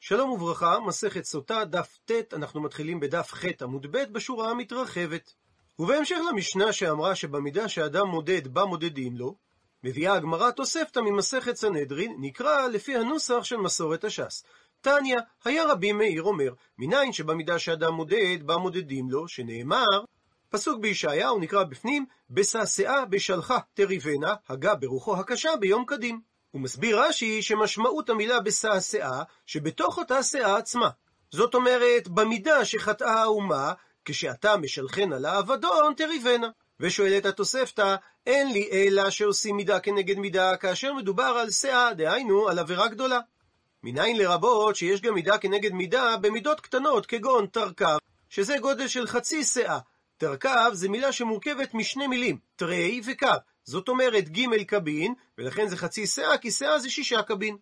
שלום וברכה, מסכת סוטה, דף ט', אנחנו מתחילים בדף ח' עמוד ב', בשורה המתרחבת. ובהמשך למשנה שאמרה שבמידה שאדם מודד, בה מודדים לו, מביאה הגמרא תוספתא ממסכת סנהדרין, נקרא לפי הנוסח של מסורת הש"ס. תניא, היה רבי מאיר אומר, מניין שבמידה שאדם מודד, בה מודדים לו, שנאמר, פסוק בישעיהו נקרא בפנים, בשעשעה בשלחה תריבנה, הגה ברוחו הקשה ביום קדים. הוא מסביר רש"י שמשמעות המילה בשעשעה, שבתוך אותה שאה עצמה. זאת אומרת, במידה שחטאה האומה, כשאתה משלחן על האבדון, תריבנה. ושואלת התוספתא, אין לי אלא שעושים מידה כנגד מידה, כאשר מדובר על שאה, דהיינו על עבירה גדולה. מניין לרבות שיש גם מידה כנגד מידה במידות קטנות, כגון תרכב, שזה גודל של חצי שאה. תרכב זה מילה שמורכבת משני מילים, תרי וקו. זאת אומרת ג' קבין, ולכן זה חצי שאה, כי שאה זה שישה קבין.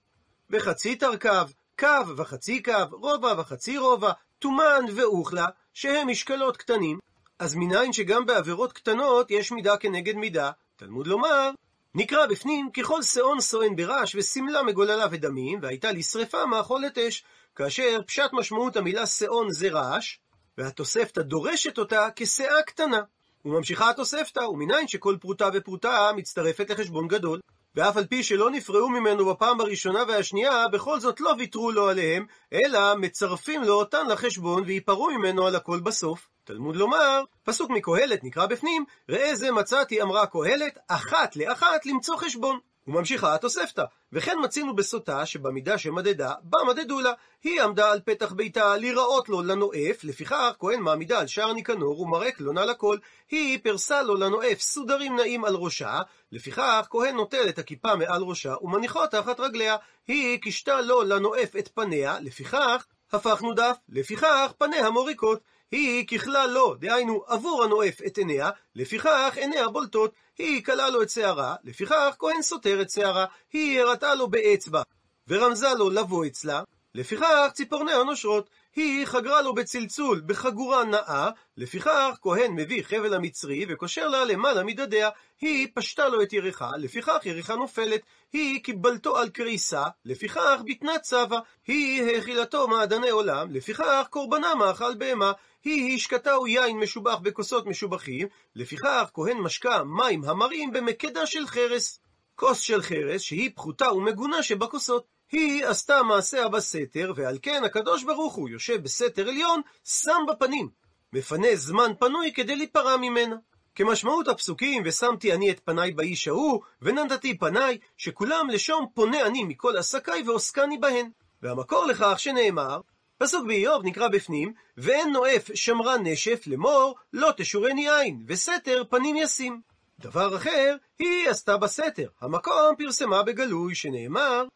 וחצי תרכב, קו וחצי קו, רובע וחצי רובע, טומן ואוכלה, שהם משקלות קטנים. אז מניין שגם בעבירות קטנות יש מידה כנגד מידה, תלמוד לומר, נקרא בפנים ככל שאון סואן ברעש ושמלה מגוללה ודמים, והייתה לשרפה מאכולת אש, כאשר פשט משמעות המילה שאון זה רעש, והתוספתא דורשת אותה כשאה קטנה. וממשיכה התוספתא, ומניין שכל פרוטה ופרוטה מצטרפת לחשבון גדול. ואף על פי שלא נפרעו ממנו בפעם הראשונה והשנייה, בכל זאת לא ויתרו לו עליהם, אלא מצרפים לו אותן לחשבון וייפרעו ממנו על הכל בסוף. תלמוד לומר, פסוק מקהלת נקרא בפנים, ראה זה מצאתי אמרה קהלת, אחת לאחת למצוא חשבון. וממשיכה התוספתא, וכן מצינו בסוטה שבמידה שמדדה, בה מדדו לה. היא עמדה על פתח ביתה לראות לו לנואף, לפיכך כהן מעמידה על שער ניקנור ומרק לו לכל. היא פרסה לו לנואף סודרים נעים על ראשה, לפיכך כהן נוטל את הכיפה מעל ראשה ומניחו תחת רגליה. היא קישתה לו לנואף את פניה, לפיכך הפכנו דף, לפיכך פניה מוריקות. היא ככלה לו, דהיינו עבור הנואף את עיניה, לפיכך עיניה בולטות. היא כלה לו את שערה, לפיכך כהן סותר את שערה. היא הראתה לו באצבע, ורמזה לו לבוא אצלה, לפיכך ציפורניה נושרות. היא חגרה לו בצלצול בחגורה נאה, לפיכך כהן מביא חבל המצרי וקושר לה למעלה מדדיה. היא פשטה לו את ירחה, לפיכך ירחה נופלת. היא קיבלתו על קריסה, לפיכך ביטנה צבה. היא האכילתו מעדני עולם, לפיכך קורבנה מאכל בהמה. היא השקתהו יין משובח בכוסות משובחים, לפיכך כהן משקה מים המרים במקדה של חרס. כוס של חרס שהיא פחותה ומגונה שבכוסות. היא עשתה מעשיה בסתר, ועל כן הקדוש ברוך הוא יושב בסתר עליון, שם בפנים. מפנה זמן פנוי כדי להיפרע ממנה. כמשמעות הפסוקים, ושמתי אני את פניי באיש ההוא, ונתתי פניי, שכולם לשום פונה אני מכל עסקיי ועוסקני בהן. והמקור לכך שנאמר, פסוק באיוב נקרא בפנים, ואין נואף שמרה נשף לאמור, לא תשורני עין, וסתר פנים ישים. דבר אחר, היא עשתה בסתר, המקום פרסמה בגלוי, שנאמר,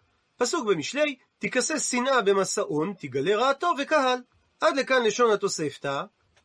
פסוק במשלי, תיכסה שנאה במסעון, תגלה רעתו וקהל. עד לכאן לשון התוספתא,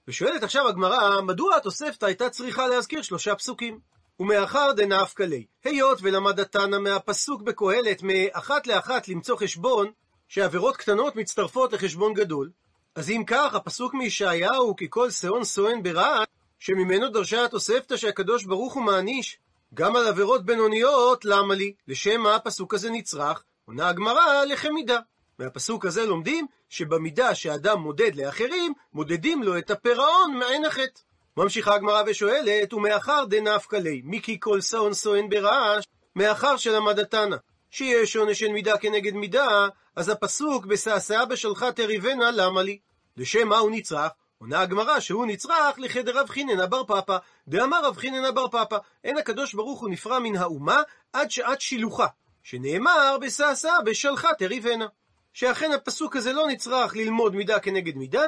ושואלת עכשיו הגמרא, מדוע התוספתא הייתה צריכה להזכיר שלושה פסוקים? ומאחר דנאפקא ליה, היות ולמד התנא מהפסוק בקהלת מאחת לאחת למצוא חשבון, שעבירות קטנות מצטרפות לחשבון גדול, אז אם כך, הפסוק מישעיהו, כי כל שאון סואן ברעש, שממנו דרשה התוספתא שהקדוש ברוך הוא מעניש, גם על עבירות בינוניות, למה לי? לשם מה הפסוק הזה נצרך? עונה הגמרא לחמידה. מהפסוק הזה לומדים שבמידה שאדם מודד לאחרים, מודדים לו את הפירעון מעין החטא. ממשיכה הגמרא ושואלת, ומאחר דנפקא ליה, מי כי כל שאון סואן ברעש, מאחר שלמד התנא, שיש עונש של מידה כנגד מידה, אז הפסוק בשעשעה בשלחה תריבנה, למה לי? לשם מה הוא נצרך? עונה הגמרא שהוא נצרך לחדר רב חיננה בר פפא. דאמר רב חיננה בר פפא, אין הקדוש ברוך הוא נפרע מן האומה עד שעת שילוחה. שנאמר בשעשעה בשלחה תריבנה. שאכן הפסוק הזה לא נצרך ללמוד מידה כנגד מידה,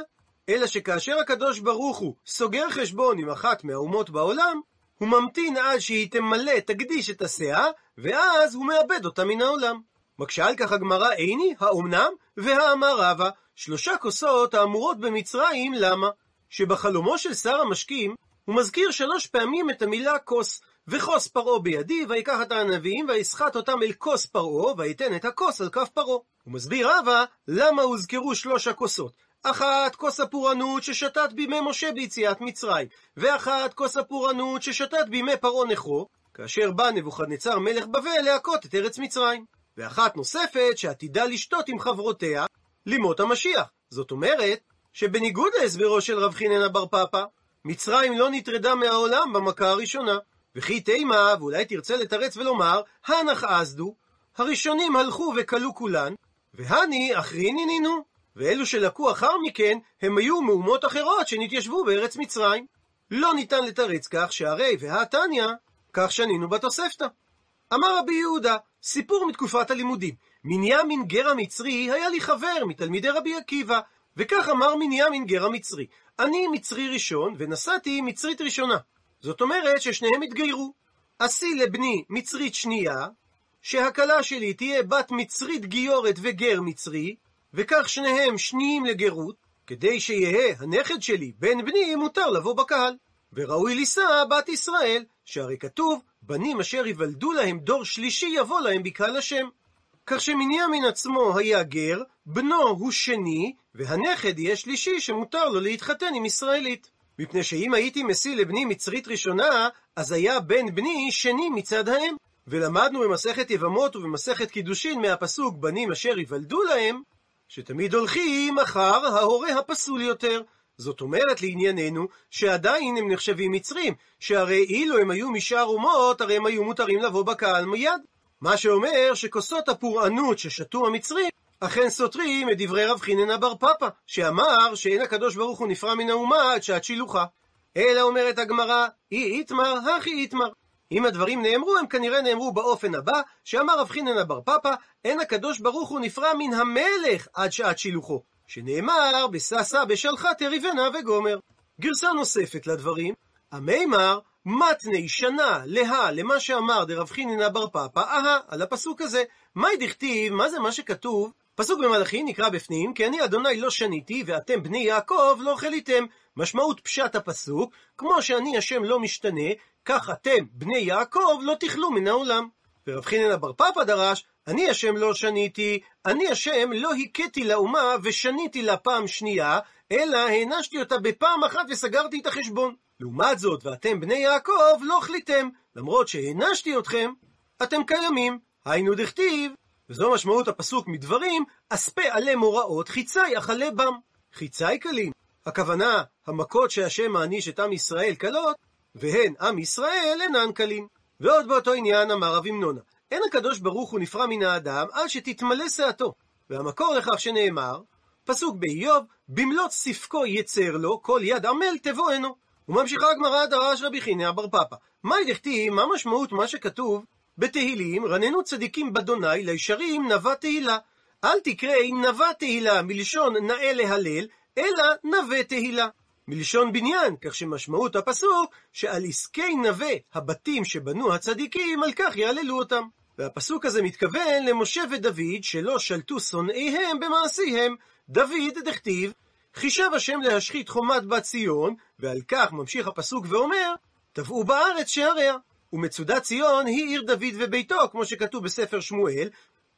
אלא שכאשר הקדוש ברוך הוא סוגר חשבון עם אחת מהאומות בעולם, הוא ממתין עד שהיא תמלא, תקדיש את הסאה, ואז הוא מאבד אותה מן העולם. מקשה על כך הגמרא איני, האומנם, והאמר רבא, שלושה כוסות האמורות במצרים, למה? שבחלומו של שר המשקים, הוא מזכיר שלוש פעמים את המילה כוס, וכוס פרעה בידי, ויקח את הענבים, ויסחט אותם אל כוס פרעה, ויתן את הכוס על כף פרעה. הוא מסביר רבא, למה הוזכרו שלוש הכוסות. אחת כוס הפורענות ששתת בימי משה ביציאת מצרים, ואחת כוס הפורענות ששתת בימי פרעה נכו, כאשר בא נבוכדנצר מלך בבל להכות את ארץ מצרים. ואחת נוספת שעתידה לשתות עם חברותיה, לימות המשיח. זאת אומרת, שבניגוד להסברו של רב חיננה בר פפא, מצרים לא נטרדה מהעולם במכה הראשונה. וכי תימה, ואולי תרצה לתרץ ולומר, הנח עזדו, הראשונים הלכו וכלו כולן, והני אחריני נינו. ואלו שלקו אחר מכן, הם היו מאומות אחרות שנתיישבו בארץ מצרים. לא ניתן לתרץ כך שהרי והתניא, כך שנינו בתוספתא. אמר רבי יהודה, סיפור מתקופת הלימודים. מנימין גר המצרי היה לי חבר מתלמידי רבי עקיבא, וכך אמר מנימין גר המצרי, אני מצרי ראשון ונשאתי מצרית ראשונה. זאת אומרת ששניהם התגיירו. עשי לבני מצרית שנייה, שהכלה שלי תהיה בת מצרית גיורת וגר מצרי, וכך שניהם שניים לגרות, כדי שיהא הנכד שלי, בן בני, מותר לבוא בקהל. וראוי לישא בת ישראל, שהרי כתוב, בנים אשר ייוולדו להם דור שלישי יבוא להם בקהל השם. כך שמנימין עצמו היה גר, בנו הוא שני, והנכד יהיה שלישי שמותר לו להתחתן עם ישראלית. מפני שאם הייתי משיא לבני מצרית ראשונה, אז היה בן בני שני מצד האם. ולמדנו במסכת יבמות ובמסכת קידושין מהפסוק בנים אשר ייוולדו להם, שתמיד הולכים אחר ההורה הפסול יותר. זאת אומרת לענייננו, שעדיין הם נחשבים מצרים, שהרי אילו הם היו משאר אומות, הרי הם היו מותרים לבוא בקהל מיד. מה שאומר שכוסות הפורענות ששתו המצרים, אכן סותרים את דברי רב חיננה בר פפא, שאמר שאין הקדוש ברוך הוא נפרע מן האומה עד שעת שילוחה. אלא אומרת הגמרא, אי איתמר, הכי איתמר. אם הדברים נאמרו, הם כנראה נאמרו באופן הבא, שאמר רב חיננה בר פפא, אין הקדוש ברוך הוא נפרע מן המלך עד שעת שילוחו. שנאמר, בששה בשלחה תריבנה וגומר. גרסה נוספת לדברים, המימר, מתני שנה לה למה שאמר דרב חיננה בר פפא, אהה, על הפסוק הזה. מהי דכתיב, מה זה מה שכתוב? פסוק במלאכי נקרא בפנים, כי אני אדוני לא שניתי, ואתם בני יעקב לא חליתם. משמעות פשט הפסוק, כמו שאני השם לא משתנה, כך אתם, בני יעקב, לא תכלו מן העולם. ורב חיננה בר פפא דרש, אני השם לא שניתי, אני השם לא הכיתי לאומה ושניתי לה פעם שנייה, אלא הענשתי אותה בפעם אחת וסגרתי את החשבון. לעומת זאת, ואתם בני יעקב לא חליתם, למרות שהענשתי אתכם, אתם קיימים. היינו דכתיב, וזו משמעות הפסוק מדברים, אספה עלי מוראות, חיצי אכלה בם. חיצי קלים. הכוונה, המכות שהשם מעניש את עם ישראל קלות, והן עם ישראל אינן קלים. ועוד באותו עניין אמר רב אמנונה, אין הקדוש ברוך הוא נפרע מן האדם עד שתתמלא שעתו. והמקור לכך שנאמר, פסוק באיוב, במלאת ספקו יצר לו, כל יד עמל תבואנו. וממשיכה הגמרא דרש רבי חינה בר פפא. מהי דכתיב, מה משמעות מה שכתוב בתהילים, רננו צדיקים באדוני לישרים נבע תהילה. אל תקראי נבע תהילה מלשון נאה להלל, אלא נווה תהילה. מלשון בניין, כך שמשמעות הפסוק, שעל עסקי נווה, הבתים שבנו הצדיקים, על כך יעללו אותם. והפסוק הזה מתכוון למשה ודוד, שלא שלטו שונאיהם במעשיהם. דוד דכתיב, חישב השם להשחית חומת בת ציון, ועל כך ממשיך הפסוק ואומר, טבעו בארץ שעריה. ומצודת ציון היא עיר דוד וביתו, כמו שכתוב בספר שמואל,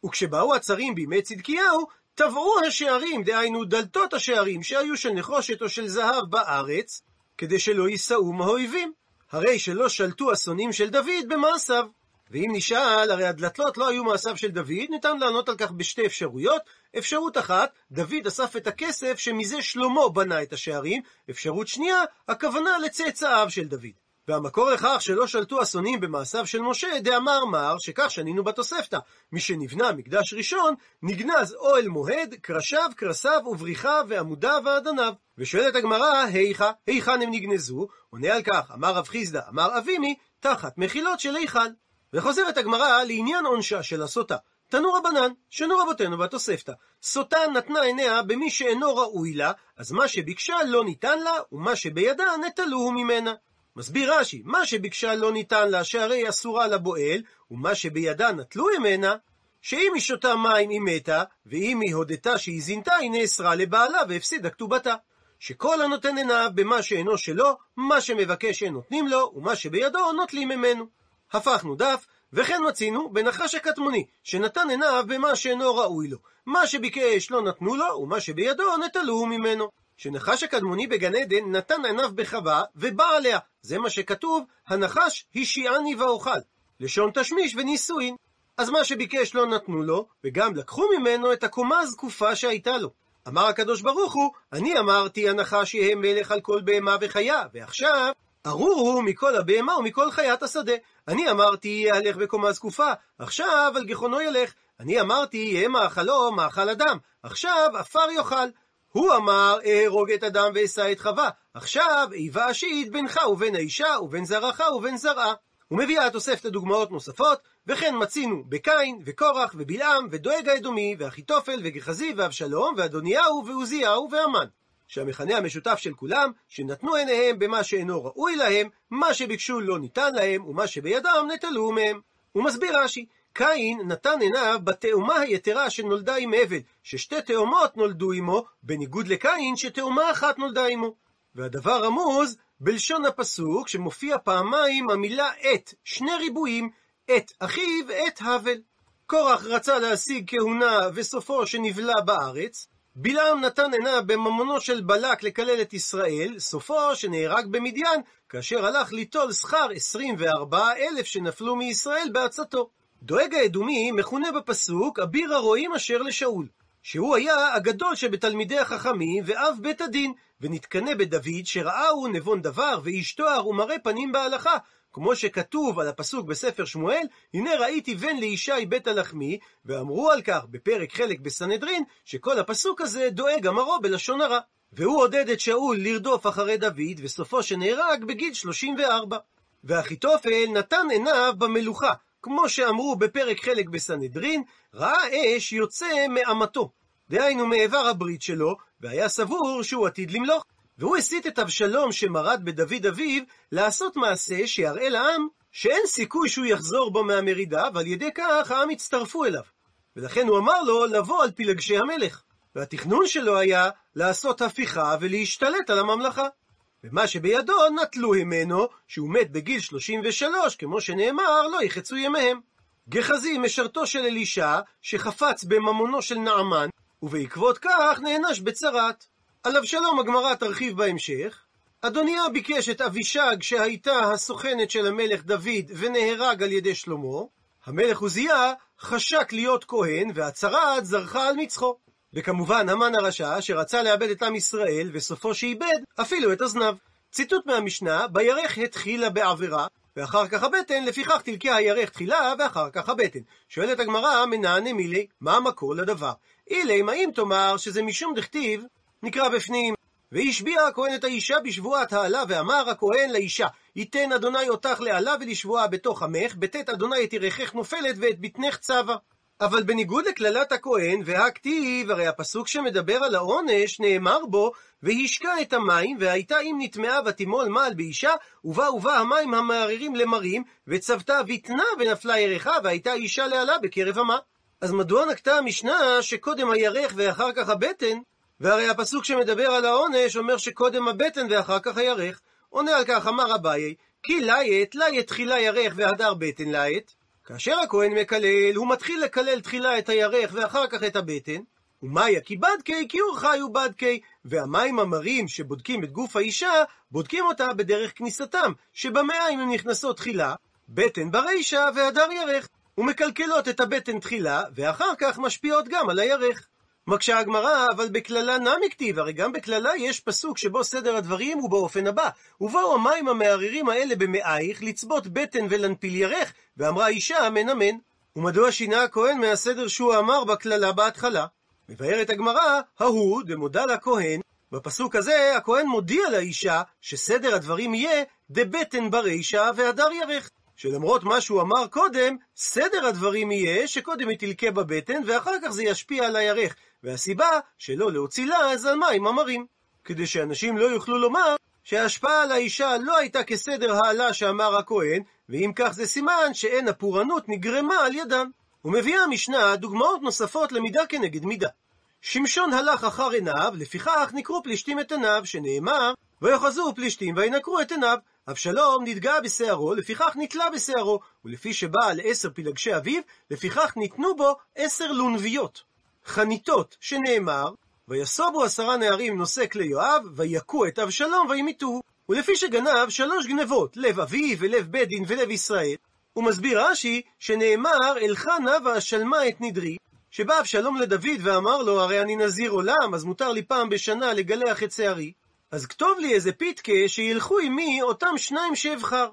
וכשבאו הצרים בימי צדקיהו, טבעו השערים, דהיינו דלתות השערים, שהיו של נחושת או של זהב בארץ, כדי שלא יישאו מהאויבים. הרי שלא שלטו השונאים של דוד במעשיו. ואם נשאל, הרי הדלתות לא היו מעשיו של דוד, ניתן לענות על כך בשתי אפשרויות. אפשרות אחת, דוד אסף את הכסף שמזה שלמה בנה את השערים. אפשרות שנייה, הכוונה לצאצאיו של דוד. והמקור לכך שלא שלטו אסונים במעשיו של משה, דאמר מר, שכך שנינו בתוספתא. משנבנה מקדש ראשון, נגנז אוהל מוהד, קרשיו, קרסיו, ובריחה, ועמודיו, ואדניו. ושואלת הגמרא, היכא, היכן הם נגנזו? עונה על כך, אמר רב חיסדא, אמר אבימי, תחת מחילות של היכל. וחוזרת הגמרא לעניין עונשה של הסוטה. תנו רבנן, שנו רבותינו בתוספתא. סוטה נתנה עיניה במי שאינו ראוי לה, אז מה שביקשה לא ניתן לה, ומה שבידה נטלוהו ממנה. מסביר רש"י, מה שביקשה לא ניתן לה, שהרי אסורה לבועל, ומה שבידה נטלו ממנה, שאם היא שותה מים היא מתה, ואם היא הודתה שהיא זינתה, היא נאסרה לבעלה והפסידה כתובתה. שכל הנותן עיניו במה שאינו שלו, מה שמבקש אין נותנים לו, ומה שבידו נוטלים ממנו. הפכנו דף, וכן מצינו בנחש הקטמוני, שנתן עיניו במה שאינו ראוי לו. מה שביקש לא נתנו לו, ומה שבידו נטלוהו ממנו. שנחש הקדמוני בגן עדן נתן עיניו בחווה ובא עליה. זה מה שכתוב, הנחש השיעני ואוכל. לשון תשמיש ונישואין. אז מה שביקש לא נתנו לו, וגם לקחו ממנו את הקומה הזקופה שהייתה לו. אמר הקדוש ברוך הוא, אני אמרתי הנחש יהיה מלך על כל בהמה וחיה, ועכשיו ארור הוא מכל הבהמה ומכל חיית השדה. אני אמרתי יהלך בקומה זקופה, עכשיו על גחונו ילך. אני אמרתי יהיה מאכלו מאכל אדם, עכשיו עפר יאכל. הוא אמר אהרוג את אדם ואשא את חווה, עכשיו איבה אשית בינך ובין האישה ובין זרעך ובין זרעה. ומביאה התוספת דוגמאות נוספות, וכן מצינו בקין, וקורח, ובלעם, ודואג האדומי, ואחיתופל, וגחזי, ואבשלום, ואדוניהו, ועוזיהו, והמן. שהמכנה המשותף של כולם, שנתנו עיניהם במה שאינו ראוי להם, מה שביקשו לא ניתן להם, ומה שבידם נטלו מהם. הוא מסביר רש"י, קין נתן עיניו בתאומה היתרה שנולדה עם הבל, ששתי תאומות נולדו עמו, בניגוד לקין שתאומה אחת נולדה עמו. והדבר רמוז בלשון הפסוק, שמופיע פעמיים המילה את, שני ריבועים, את אחיו, את הבל. קורח רצה להשיג כהונה, וסופו שנבלע בארץ. בלעם נתן עיניו בממונו של בלק לקלל את ישראל, סופו שנהרג במדיין, כאשר הלך ליטול שכר 24 אלף שנפלו מישראל בעצתו. דואג האדומי מכונה בפסוק אביר הרועים אשר לשאול, שהוא היה הגדול שבתלמידי החכמים ואב בית הדין, ונתקנא בדוד שראהו נבון דבר ואיש תואר ומראה פנים בהלכה, כמו שכתוב על הפסוק בספר שמואל, הנה ראיתי בן לישי בית הלחמי, ואמרו על כך בפרק חלק בסנהדרין, שכל הפסוק הזה דואג אמרו בלשון הרע. והוא עודד את שאול לרדוף אחרי דוד, וסופו שנהרג בגיל 34. ואחיתופל נתן עיניו במלוכה, כמו שאמרו בפרק חלק בסנהדרין, ראה אש יוצא מאמתו. דהיינו מאיבר הברית שלו, והיה סבור שהוא עתיד למלוך. והוא הסית את אבשלום שמרד בדוד אביו לעשות מעשה שיראה לעם שאין סיכוי שהוא יחזור בו מהמרידה, ועל ידי כך העם יצטרפו אליו. ולכן הוא אמר לו לבוא על פלגשי המלך. והתכנון שלו היה לעשות הפיכה ולהשתלט על הממלכה. ומה שבידו נטלו ממנו, שהוא מת בגיל 33, כמו שנאמר, לא יחצו ימיהם. גחזי, משרתו של אלישע, שחפץ בממונו של נעמן, ובעקבות כך נענש בצרת. על אבשלום הגמרא תרחיב בהמשך. אדוניה ביקש את אבישג שהייתה הסוכנת של המלך דוד ונהרג על ידי שלמה. המלך עוזיה חשק להיות כהן והצרת זרחה על מצחו. וכמובן המן הרשע שרצה לאבד את עם ישראל וסופו שאיבד אפילו את אזניו. ציטוט מהמשנה, בירך התחילה בעבירה ואחר כך הבטן, לפיכך תלקה הירך תחילה ואחר כך הבטן. שואלת הגמרא, מנענה מילי, מה המקור לדבר? אילי, מה אם תאמר שזה משום דכתיב, נקרא בפנים, והשביע הכהן את האישה בשבועת העלה, ואמר הכהן לאישה, ייתן אדוני אותך לעלה ולשבועה בתוך עמך, בתת אדוני את ירכך נופלת ואת בטנך צבה. אבל בניגוד לקללת הכהן, והכתיב, הרי הפסוק שמדבר על העונש, נאמר בו, והשקע את המים, והייתה אם נטמעה ותימול מעל באישה, ובה ובה המים המערערים למרים, וצוותה ויתנה ונפלה ירחה, והייתה אישה לעלה בקרב עמה. אז מדוע נקטה המשנה שקודם הירך ואחר כך הבטן? והרי הפסוק שמדבר על העונש אומר שקודם הבטן ואחר כך הירך. עונה על כך אמר אביי, כי לית, לית תחילה ירך והדר בטן לית. כאשר הכהן מקלל, הוא מתחיל לקלל תחילה את הירך ואחר כך את הבטן. ומאיה כי בדקי, כי הוא חי ובדקי, והמים המרים שבודקים את גוף האישה, בודקים אותה בדרך כניסתם, שבמעיים הן נכנסות תחילה, בטן ברישה והדר ירך, ומקלקלות את הבטן תחילה, ואחר כך משפיעות גם על הירך. מקשה הגמרא, אבל בקללה נמי כתיב, הרי גם בקללה יש פסוק שבו סדר הדברים הוא באופן הבא. ובאו המים המערערים האלה במאייך לצבות בטן ולנפיל ירך, ואמרה אישה אמן אמן. ומדוע שינה הכהן מהסדר שהוא אמר בקללה בהתחלה? מבארת הגמרא, ההוא דמודה לכהן, בפסוק הזה הכהן מודיע לאישה שסדר הדברים יהיה דבטן ברישה והדר ירך. שלמרות מה שהוא אמר קודם, סדר הדברים יהיה שקודם היא תלקה בבטן ואחר כך זה ישפיע על הירך. והסיבה שלא להוציא לעז על מים המרים. כדי שאנשים לא יוכלו לומר שההשפעה על האישה לא הייתה כסדר העלה שאמר הכהן, ואם כך זה סימן שאין הפורענות נגרמה על ידם. ומביאה המשנה דוגמאות נוספות למידה כנגד מידה. שמשון הלך אחר עיניו, לפיכך נקרו פלישתים את עיניו, שנאמר, ויאחזו פלישתים וינקרו את עיניו. אבשלום נתגע בשערו, לפיכך נתלה בשערו, ולפי שבא על עשר פלגשי אביו, לפיכך ניתנו בו עשר לונביות. חניתות, שנאמר, ויסובו עשרה נערים נושא כלי יואב, ויכו את אבשלום וימיתוהו. ולפי שגנב שלוש גנבות, לב אביו ולב בית דין ולב ישראל, הוא מסביר רש"י שנאמר אלחנה ואשלמה את נדרי, שבא אבשלום לדוד ואמר לו, הרי אני נזיר עולם, אז מותר לי פעם בשנה לגלח את שערי. אז כתוב לי איזה פיתקה שילכו עמי אותם שניים שאבחר.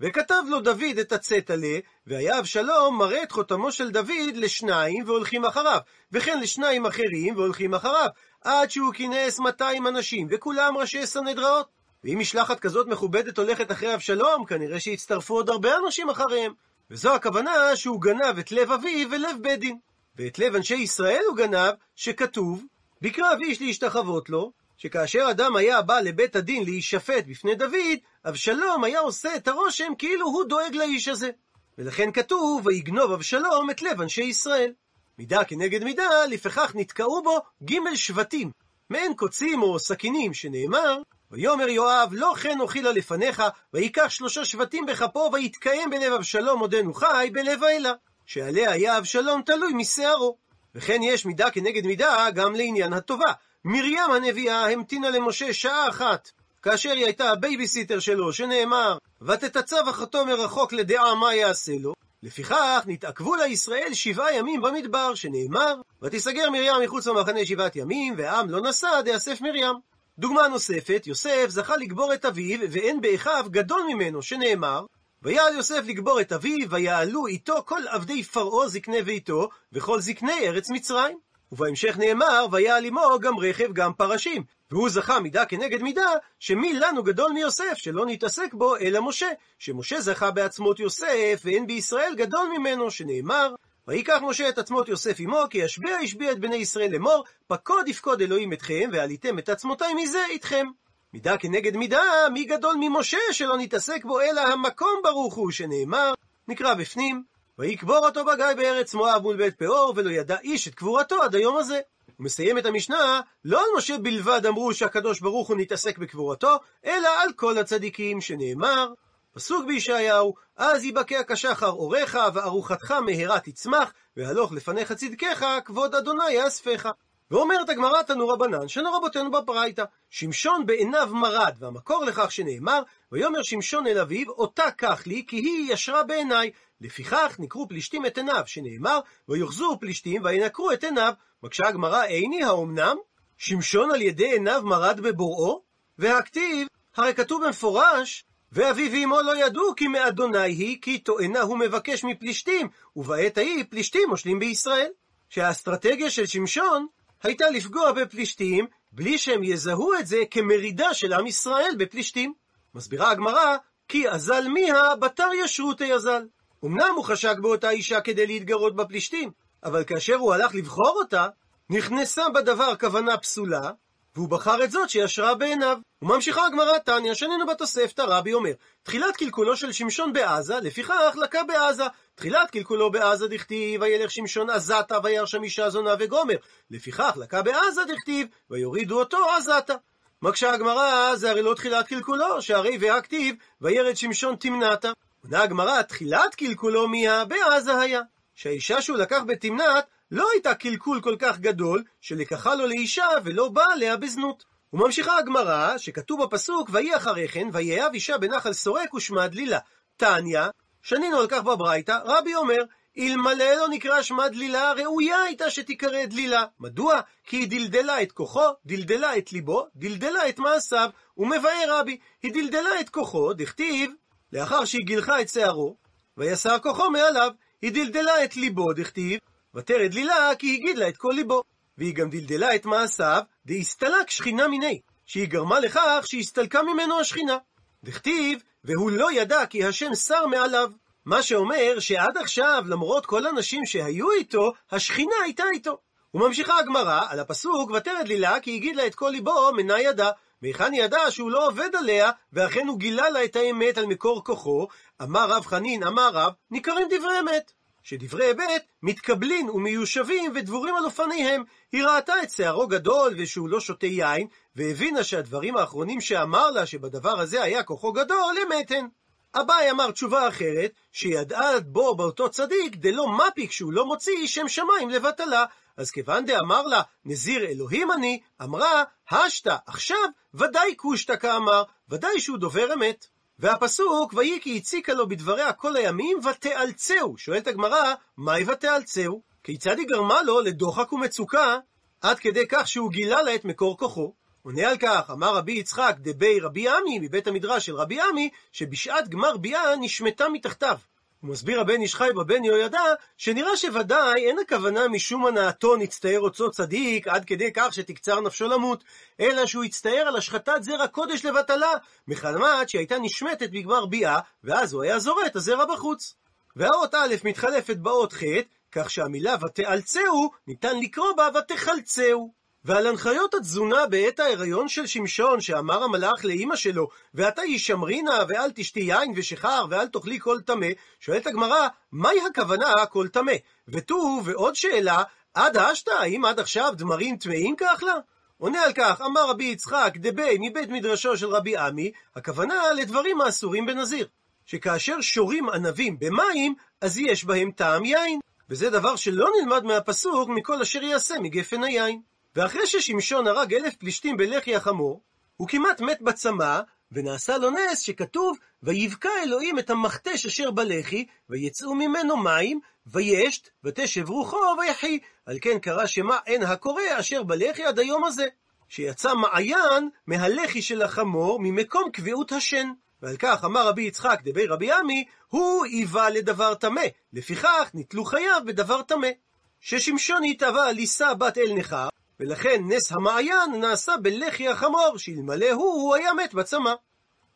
וכתב לו דוד את הצטלה, והיה אבשלום מראה את חותמו של דוד לשניים והולכים אחריו, וכן לשניים אחרים והולכים אחריו, עד שהוא כינס 200 אנשים, וכולם ראשי סנהדראות. ואם משלחת כזאת מכובדת הולכת אחרי אבשלום, כנראה שיצטרפו עוד הרבה אנשים אחריהם. וזו הכוונה שהוא גנב את לב אביו ולב בית דין. ואת לב אנשי ישראל הוא גנב, שכתוב, בקרב איש להשתחוות לו, שכאשר אדם היה בא לבית הדין להישפט בפני דוד, אבשלום היה עושה את הרושם כאילו הוא דואג לאיש הזה. ולכן כתוב, ויגנוב אבשלום את לב אנשי ישראל. מידה כנגד מידה, לפיכך נתקעו בו ג' שבטים, מעין קוצים או סכינים, שנאמר, ויאמר יואב, לא כן אוכילה לפניך, ויקח שלושה שבטים בכפו, ויתקיים בלב אבשלום עודנו חי, בלב האלה. שעליה היה אבשלום תלוי משערו. וכן יש מידה כנגד מידה גם לעניין הטובה. מרים הנביאה המתינה למשה שעה אחת, כאשר היא הייתה הבייביסיטר שלו, שנאמר, ותתצב אחתו מרחוק לדעה מה יעשה לו. לפיכך נתעכבו לה ישראל שבעה ימים במדבר, שנאמר, ותיסגר מרים מחוץ למחנה שבעת ימים, והעם לא נסע עד האסף מרים. דוגמה נוספת, יוסף זכה לקבור את אביו, ואין באחיו גדול ממנו, שנאמר, ויעל יוסף לקבור את אביו, ויעלו איתו כל עבדי פרעה זקני ביתו, וכל זקני ארץ מצרים. ובהמשך נאמר, ויעל עמו גם רכב גם פרשים. והוא זכה מידה כנגד מידה, שמי לנו גדול מיוסף, שלא נתעסק בו אלא משה. שמשה זכה בעצמות יוסף, ואין בישראל גדול ממנו, שנאמר, ויקח משה את עצמות יוסף עמו, כי ישביע השביע את בני ישראל לאמור, פקוד יפקוד אלוהים אתכם, ועליתם את עצמותי מזה איתכם. מידה כנגד מידה, מי גדול ממשה שלא נתעסק בו, אלא המקום ברוך הוא, שנאמר, נקרא בפנים, ויקבור אותו בגיא בארץ מואב מול בית פאור, ולא ידע איש את קבורתו עד היום הזה. הוא מסיים את המשנה, לא על משה בלבד אמרו שהקדוש ברוך הוא נתעסק בקבורתו, אלא על כל הצדיקים, שנאמר, פסוק בישעיהו, אז יבקע כשחר אורך, וארוחתך מהרה תצמח, והלוך לפניך צדקך, כבוד אדוני יאספך. ואומרת הגמרא תנו רבנן, שנו רבותינו בפרייתא, שמשון בעיניו מרד, והמקור לכך שנאמר, ויאמר שמשון אל אביו, אותה קח לי, כי היא ישרה בעיניי. לפיכך נקרו פלישתים את עיניו, שנאמר, ויוחזו פלישתים וינקרו את עיניו. מקשה הגמרא, איני האומנם? שמשון על ידי עיניו מרד בבוראו? והכתיב, הרי כתוב במפורש, ואביו ואמו לא ידעו כי מאדוני היא, כי טוענה הוא מבקש מפלישתים, ובעת ההיא פלישתים מושלים בישראל. שהאסטרטגיה של שמשון הייתה לפגוע בפלישתים, בלי שהם יזהו את זה כמרידה של עם ישראל בפלישתים. מסבירה הגמרא, כי אזל מיה בתר ישרותי אזל. אמנם הוא חשק באותה אישה כדי להתגרות בפלישתים, אבל כאשר הוא הלך לבחור אותה, נכנסה בדבר כוונה פסולה, והוא בחר את זאת שישרה בעיניו. וממשיכה הגמרא תניא, שנינו בתוספתא, רבי אומר, תחילת קלקולו של שמשון בעזה, לפיכך לקה בעזה. תחילת קלקולו בעזה דכתיב, וילך שמשון עזתה, וירא שם אישה זונה וגומר. לפיכך לקה בעזה דכתיב, ויורידו אותו עזתה. מקשה הגמרא, זה הרי לא תחילת קלקולו, שהרי והכתיב, וירד שמשון תמנתה. עונה הגמרא, תחילת קלקולו מיה בעזה היה. שהאישה שהוא לקח בתמנת, לא הייתה קלקול כל כך גדול, שלקחה לו לאישה ולא באה עליה בזנות. וממשיכה הגמרא, שכתוב בפסוק, ויהי אחרי כן, ויהב אישה בנחל סורק ושמה דלילה. תניא, שנינו על כך בברייתא, רבי אומר, אלמלא לא נקרא שמה דלילה, ראויה הייתה שתיקרא דלילה. מדוע? כי היא דלדלה את כוחו, דלדלה את ליבו, דלדלה את מעשיו. ומבאר רבי, היא דלדלה את כוחו, דכתיב, לאחר שהיא גילחה את שערו, ויסר כוחו מעליו. היא דלדלה את ליבו, דכתיב, ותרד דלילה כי היא גידלה את כל ליבו. והיא גם דלדלה את מעשיו, דהסתלק שכינה מיני, שהיא גרמה לכך שהסתלקה ממנו השכינה. דכתיב, והוא לא ידע כי השם שר מעליו. מה שאומר שעד עכשיו, למרות כל הנשים שהיו איתו, השכינה הייתה איתו. וממשיכה הגמרא על הפסוק, ותרד לילה כי הגיד לה את כל ליבו מנה ידה. מהיכן ידע שהוא לא עובד עליה, ואכן הוא גילה לה את האמת על מקור כוחו, אמר רב חנין, אמר רב, ניכרים דברי אמת. שדברי אמת מתקבלין ומיושבים ודבורים על אופניהם. היא ראתה את שערו גדול ושהוא לא שותה יין, והבינה שהדברים האחרונים שאמר לה שבדבר הזה היה כוחו גדול, אמת הן. אביי אמר תשובה אחרת, שידעה בו באותו צדיק, דלא מפיק שהוא לא מוציא שם שמיים לבטלה. אז כיוון דאמר לה, נזיר אלוהים אני, אמרה, השתא, עכשיו, ודאי קושטא כאמר, ודאי שהוא דובר אמת. והפסוק, ויהי כי הציקה לו בדבריה כל הימים, ותאלצהו. שואלת הגמרא, מהי ותאלצהו? כיצד היא גרמה לו לדוחק ומצוקה, עד כדי כך שהוא גילה לה את מקור כוחו? עונה על כך, אמר רבי יצחק דבי רבי עמי, מבית המדרש של רבי עמי, שבשעת גמר ביאה נשמטה מתחתיו. הוא מסביר הבן איש חי בבן יהוידע, שנראה שוודאי אין הכוונה משום הנאתו נצטער אותו צדיק עד כדי כך שתקצר נפשו למות, אלא שהוא הצטער על השחטת זרע קודש לבטלה, מחלמת שהיא הייתה נשמטת בגמר ביאה, ואז הוא היה זורע את הזרע בחוץ. והאות א' מתחלפת באות ח', כך שהמילה ותאלצהו, ניתן לקרוא בה ותחלצהו. ועל הנחיות התזונה בעת ההיריון של שמשון, שאמר המלאך לאימא שלו, ואתה ישמרינה, ואל תשתי יין ושחר, ואל תאכלי כל טמא, שואלת הגמרא, מהי הכוונה כל טמא? ותו, ועוד שאלה, עד אשתא, האם עד עכשיו דמרים טמאים כך לה? עונה על כך, אמר רבי יצחק דבי מבית מדרשו של רבי עמי, הכוונה לדברים האסורים בנזיר. שכאשר שורים ענבים במים, אז יש בהם טעם יין. וזה דבר שלא נלמד מהפסוק מכל אשר יעשה מגפן היין. ואחרי ששמשון הרג אלף פלישתים בלחי החמור, הוא כמעט מת בצמא, ונעשה לו נס שכתוב, ויבקע אלוהים את המכתש אשר בלחי, ויצאו ממנו מים, וישת, ותשב רוחו, ויחי. על כן קרא שמה אין הקורא אשר בלחי עד היום הזה. שיצא מעיין מהלחי של החמור ממקום קביעות השן. ועל כך אמר רבי יצחק דבי רבי עמי, הוא היווה לדבר טמא, לפיכך נתלו חייו בדבר טמא. ששמשון התאווה ליסה בת אל נכר, ולכן נס המעיין נעשה בלחי החמור, שאלמלא הוא, הוא היה מת בצמא.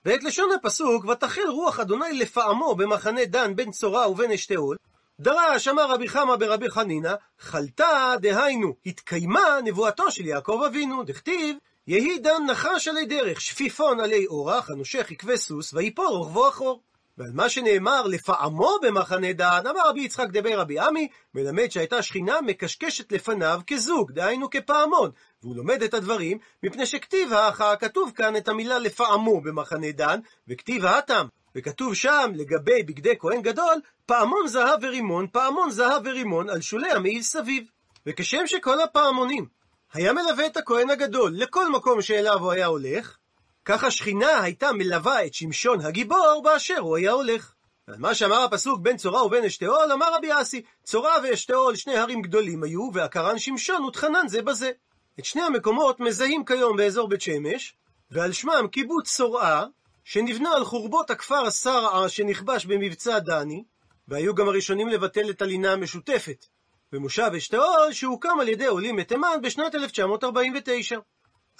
ואת לשון הפסוק, ותחל רוח אדוני לפעמו במחנה דן בין צורה ובין אשתאול, דרש אמר רבי חמא ברבי חנינא, חלתה דהיינו, התקיימה נבואתו של יעקב אבינו, דכתיב, יהי דן נחש עלי דרך, שפיפון עלי אורח, הנושך יקווה סוס, ויפול רוחבו אחור. ועל מה שנאמר לפעמו במחנה דן, אמר רבי יצחק דבי רבי עמי, מלמד שהייתה שכינה מקשקשת לפניו כזוג, דהיינו כפעמון, והוא לומד את הדברים, מפני שכתיב האחה, כתוב כאן את המילה לפעמו במחנה דן, וכתיב האטם, וכתוב שם, לגבי בגדי כהן גדול, פעמון זהב ורימון, פעמון זהב ורימון, על שולי המעיל סביב. וכשם שכל הפעמונים היה מלווה את הכהן הגדול לכל מקום שאליו הוא היה הולך, כך השכינה הייתה מלווה את שמשון הגיבור באשר הוא היה הולך. ועל מה שאמר הפסוק בין צורה ובין אשתאול, אמר רבי אסי, צורה ואשתאול שני הרים גדולים היו, והקרן שמשון ותחנן זה בזה. את שני המקומות מזהים כיום באזור בית שמש, ועל שמם קיבוץ צורעה, שנבנה על חורבות הכפר סרעה שנכבש במבצע דני, והיו גם הראשונים לבטל את הלינה המשותפת, ומושב אשתאול שהוקם על ידי עולים מתימן בשנת 1949.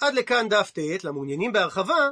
עד לכאן דף ט', למעוניינים בהרחבה,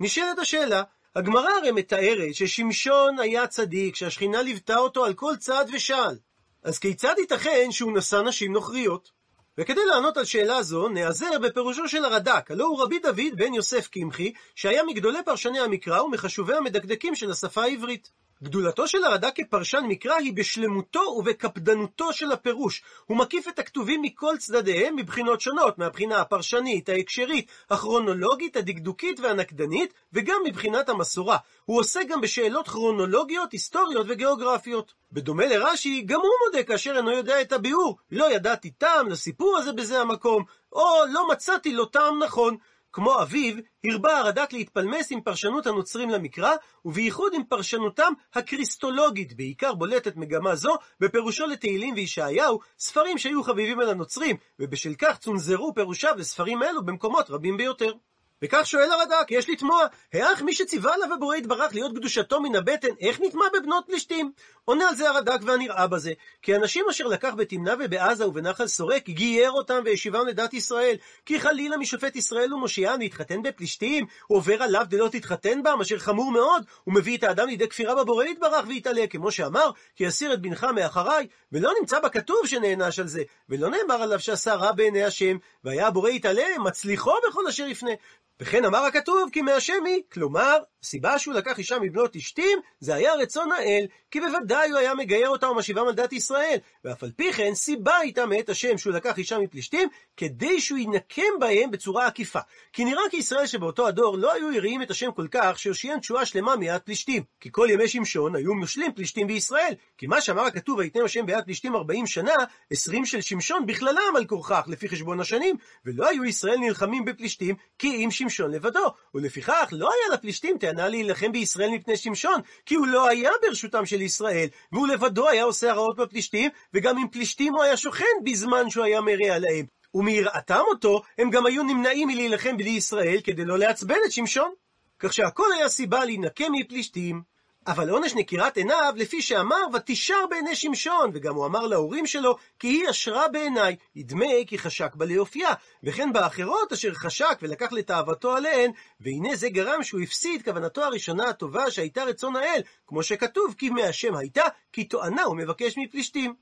נשאלת השאלה, הגמרא הרי מתארת ששמשון היה צדיק, שהשכינה ליוותה אותו על כל צעד ושעל. אז כיצד ייתכן שהוא נשא נשים נוכריות? וכדי לענות על שאלה זו, נעזר בפירושו של הרד"ק, הלא הוא רבי דוד בן יוסף קמחי, שהיה מגדולי פרשני המקרא ומחשובי המדקדקים של השפה העברית. גדולתו של הרד"ק כפרשן מקרא היא בשלמותו ובקפדנותו של הפירוש. הוא מקיף את הכתובים מכל צדדיהם מבחינות שונות, מהבחינה הפרשנית, ההקשרית, הכרונולוגית, הדקדוקית והנקדנית, וגם מבחינת המסורה. הוא עוסק גם בשאלות כרונולוגיות, היסטוריות וגיאוגרפיות. בדומה לרש"י, גם הוא מודה כאשר אינו יודע את הביאור. לא ידעתי טעם לסיפור הזה בזה המקום, או לא מצאתי לו טעם נכון. כמו אביו, הרבה הרד"ק להתפלמס עם פרשנות הנוצרים למקרא, ובייחוד עם פרשנותם הקריסטולוגית, בעיקר בולטת מגמה זו בפירושו לתהילים וישעיהו, ספרים שהיו חביבים על הנוצרים, ובשל כך צונזרו פירושיו לספרים אלו במקומות רבים ביותר. וכך שואל הרד"ק, יש לתמוה, האח מי שציווה עליו הבורא יתברך להיות קדושתו מן הבטן, איך נטמע בבנות פלישתים? עונה על זה הרד"ק והנראה בזה, כי אנשים אשר לקח בתמנה ובעזה ובנחל סורק, גייר אותם והשיבם לדת ישראל, כי חלילה משופט ישראל ומושיען להתחתן בפלישתים, הוא עובר עליו דלא תתחתן בם, אשר חמור מאוד, הוא מביא את האדם לידי כפירה בבורא יתברך ויתעלה, כמו שאמר, כי אסיר את בנך מאחריי, ולא נמצא בכתוב שנענש על זה, ולא נאמר עליו שעשה רע בעיני השם, והיה הבורא יתעלה, מצליחו בכל אשר יפנה. וכן אמר הכתוב כי מהשם היא, כלומר, הסיבה שהוא לקח אישה מבנות אשתים, זה היה רצון האל, כי בוודאי הוא היה מגייר אותה ומשיבם על דת ישראל, ואף על פי כן סיבה הייתה מאת השם שהוא לקח אישה מפלישתים, כדי שהוא ינקם בהם בצורה עקיפה. כי נראה כי ישראל שבאותו הדור לא היו יראים את השם כל כך, שהושיען תשועה שלמה מיד פלישתים. כי כל ימי שמשון היו מושלים פלישתים בישראל, כי מה שאמר הכתוב ויתנם השם ביד פלישתים ארבעים שנה, עשרים של שמשון בכללם על כורכך, לפי חשבון השנים, ולא היו ישראל נלחמים בפלישתים, כי אם שמשון לבדו, ולפיכך לא היה לפלישתים טענה להילחם בישראל מפני שמשון, כי הוא לא היה ברשותם של ישראל, והוא לבדו היה עושה הרעות בפלישתים, וגם עם פלישתים הוא היה שוכן בזמן שהוא היה מרע להם. ומיראתם אותו, הם גם היו נמנעים מלהילחם בלי ישראל כדי לא לעצבן את שמשון. כך שהכל היה סיבה להינקם מפלישתים. אבל עונש נקירת עיניו, לפי שאמר, ותישר בעיני שמשון, וגם הוא אמר להורים שלו, כי היא אשרה בעיניי, ידמה כי חשק בה ליופייה, וכן באחרות אשר חשק ולקח לתאוותו עליהן, והנה זה גרם שהוא הפסיד כוונתו הראשונה הטובה שהייתה רצון האל, כמו שכתוב, כי מהשם הייתה, כי תואנה הוא מבקש מפלישתים.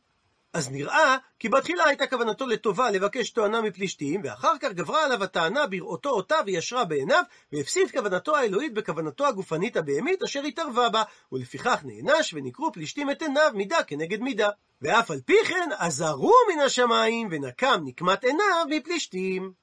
אז נראה כי בתחילה הייתה כוונתו לטובה לבקש תואנה מפלישתים, ואחר כך גברה עליו הטענה בראותו אותה וישרה בעיניו, והפסיד כוונתו האלוהית בכוונתו הגופנית הבהמית אשר התערבה בה, ולפיכך נענש ונקרו פלישתים את עיניו מידה כנגד מידה. ואף על פי כן עזרו מן השמיים ונקם נקמת עיניו מפלישתים.